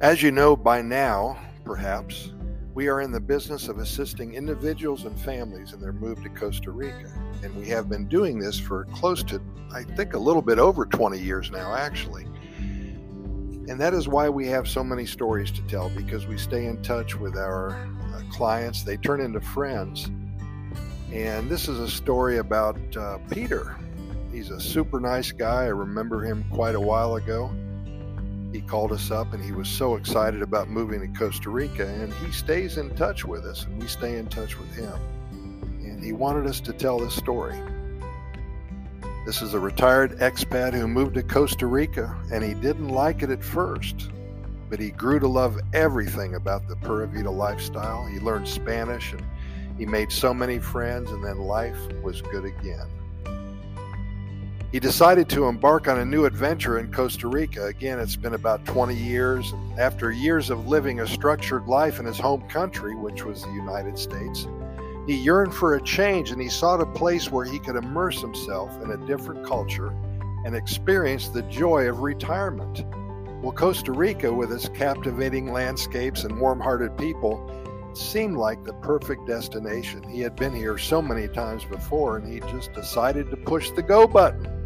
As you know by now, perhaps, we are in the business of assisting individuals and families in their move to Costa Rica. And we have been doing this for close to, I think, a little bit over 20 years now, actually. And that is why we have so many stories to tell because we stay in touch with our uh, clients. They turn into friends. And this is a story about uh, Peter. He's a super nice guy. I remember him quite a while ago. He called us up and he was so excited about moving to Costa Rica. And he stays in touch with us, and we stay in touch with him. And he wanted us to tell this story. This is a retired expat who moved to Costa Rica, and he didn't like it at first, but he grew to love everything about the Pura Vida lifestyle. He learned Spanish and he made so many friends, and then life was good again. He decided to embark on a new adventure in Costa Rica. Again, it's been about 20 years. After years of living a structured life in his home country, which was the United States, he yearned for a change and he sought a place where he could immerse himself in a different culture and experience the joy of retirement. Well, Costa Rica, with its captivating landscapes and warm hearted people, seemed like the perfect destination. He had been here so many times before and he just decided to push the go button.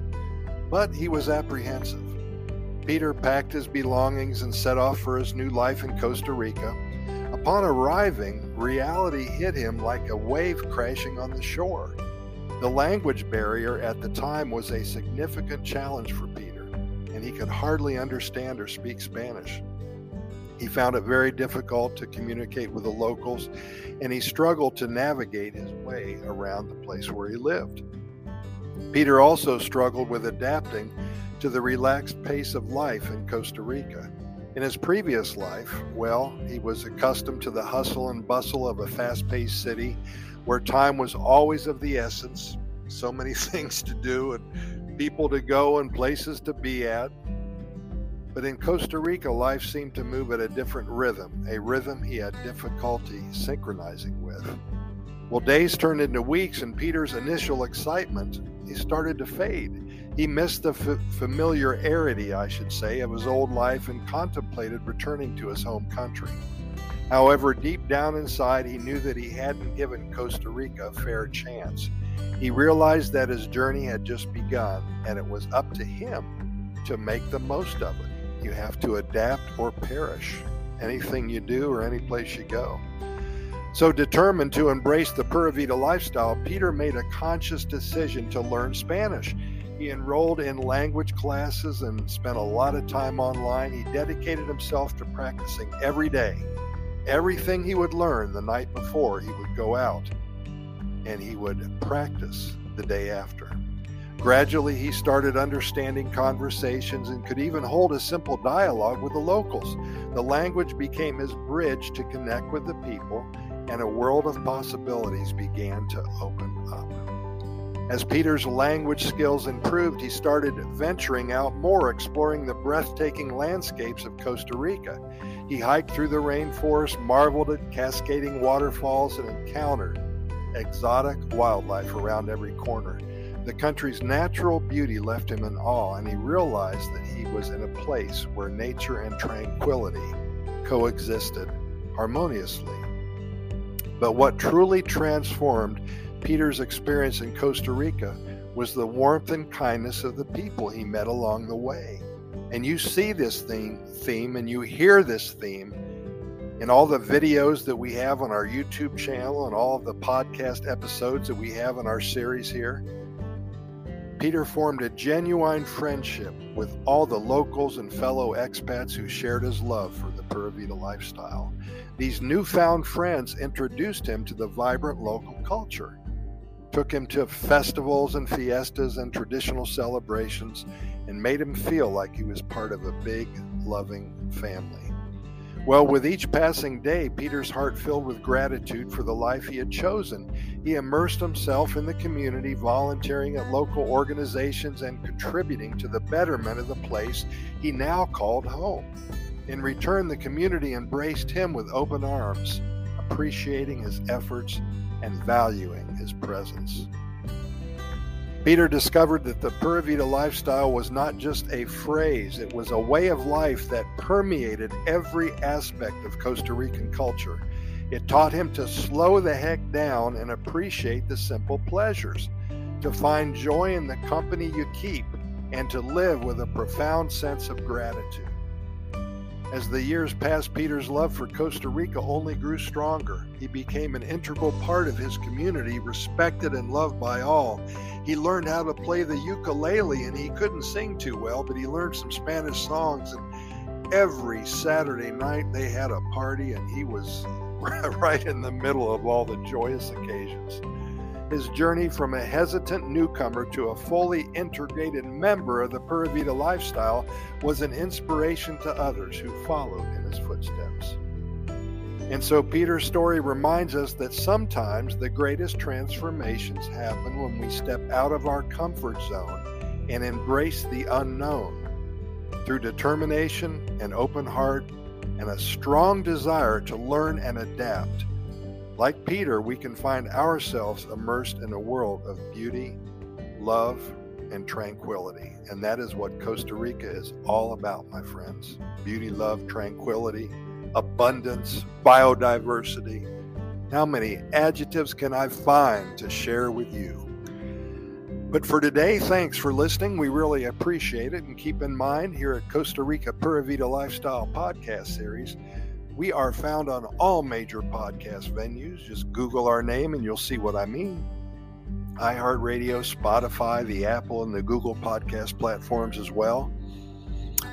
But he was apprehensive. Peter packed his belongings and set off for his new life in Costa Rica. Upon arriving, reality hit him like a wave crashing on the shore. The language barrier at the time was a significant challenge for Peter, and he could hardly understand or speak Spanish. He found it very difficult to communicate with the locals, and he struggled to navigate his way around the place where he lived. Peter also struggled with adapting to the relaxed pace of life in Costa Rica. In his previous life, well, he was accustomed to the hustle and bustle of a fast paced city where time was always of the essence, so many things to do and people to go and places to be at. But in Costa Rica, life seemed to move at a different rhythm, a rhythm he had difficulty synchronizing with. Well, days turned into weeks, and Peter's initial excitement he started to fade. He missed the f- familiarity, I should say, of his old life and contemplated returning to his home country. However, deep down inside, he knew that he hadn't given Costa Rica a fair chance. He realized that his journey had just begun, and it was up to him to make the most of it. You have to adapt or perish. Anything you do or any place you go. So, determined to embrace the Pura Vida lifestyle, Peter made a conscious decision to learn Spanish. He enrolled in language classes and spent a lot of time online. He dedicated himself to practicing every day. Everything he would learn the night before, he would go out and he would practice the day after. Gradually, he started understanding conversations and could even hold a simple dialogue with the locals. The language became his bridge to connect with the people and a world of possibilities began to open up. As Peter's language skills improved, he started venturing out more, exploring the breathtaking landscapes of Costa Rica. He hiked through the rainforest, marveled at cascading waterfalls, and encountered exotic wildlife around every corner. The country's natural beauty left him in awe, and he realized that he was in a place where nature and tranquility coexisted harmoniously. But what truly transformed Peter's experience in Costa Rica was the warmth and kindness of the people he met along the way. And you see this theme, theme and you hear this theme in all the videos that we have on our YouTube channel and all of the podcast episodes that we have in our series here. Peter formed a genuine friendship with all the locals and fellow expats who shared his love for the Pura Vida lifestyle. These newfound friends introduced him to the vibrant local culture, took him to festivals and fiestas and traditional celebrations, and made him feel like he was part of a big, loving family. Well, with each passing day, Peter's heart filled with gratitude for the life he had chosen. He immersed himself in the community, volunteering at local organizations and contributing to the betterment of the place he now called home. In return, the community embraced him with open arms, appreciating his efforts and valuing his presence. Peter discovered that the Pura Vida lifestyle was not just a phrase, it was a way of life that permeated every aspect of Costa Rican culture. It taught him to slow the heck down and appreciate the simple pleasures, to find joy in the company you keep, and to live with a profound sense of gratitude. As the years passed, Peter's love for Costa Rica only grew stronger. He became an integral part of his community, respected and loved by all. He learned how to play the ukulele, and he couldn't sing too well, but he learned some Spanish songs. And every Saturday night, they had a party, and he was right in the middle of all the joyous occasions. His journey from a hesitant newcomer to a fully integrated member of the Pura Vida lifestyle was an inspiration to others who followed in his footsteps. And so Peter's story reminds us that sometimes the greatest transformations happen when we step out of our comfort zone and embrace the unknown. Through determination, an open heart, and a strong desire to learn and adapt, like Peter, we can find ourselves immersed in a world of beauty, love, and tranquility. And that is what Costa Rica is all about, my friends beauty, love, tranquility, abundance, biodiversity. How many adjectives can I find to share with you? But for today, thanks for listening. We really appreciate it. And keep in mind, here at Costa Rica Pura Vida Lifestyle Podcast Series, we are found on all major podcast venues. Just Google our name and you'll see what I mean. iHeartRadio, Spotify, the Apple, and the Google podcast platforms as well.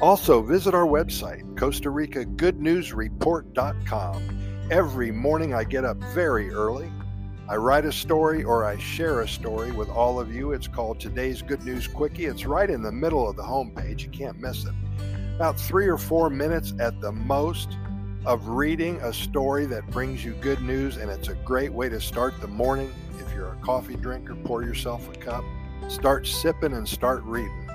Also, visit our website, Costa Rica Good News Report.com. Every morning I get up very early. I write a story or I share a story with all of you. It's called Today's Good News Quickie. It's right in the middle of the homepage. You can't miss it. About three or four minutes at the most of reading a story that brings you good news, and it's a great way to start the morning. If you're a coffee drinker, pour yourself a cup, start sipping, and start reading.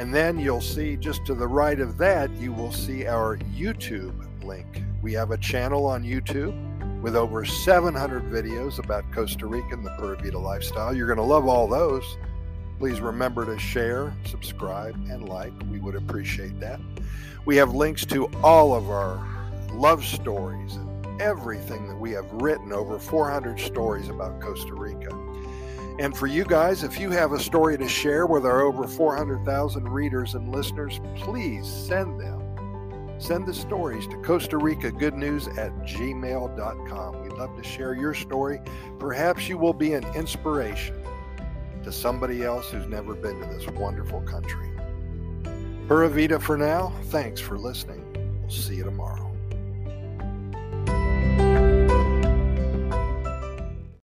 And then you'll see just to the right of that, you will see our YouTube link. We have a channel on YouTube with over 700 videos about Costa Rica and the Pura Vida lifestyle. You're going to love all those. Please remember to share, subscribe, and like. We would appreciate that. We have links to all of our love stories, and everything that we have written over 400 stories about Costa Rica. And for you guys, if you have a story to share with our over 400,000 readers and listeners, please send them. Send the stories to Costa Rica Good News at gmail.com. We'd love to share your story. Perhaps you will be an inspiration to somebody else who's never been to this wonderful country. Pura Vida for now. Thanks for listening. We'll see you tomorrow.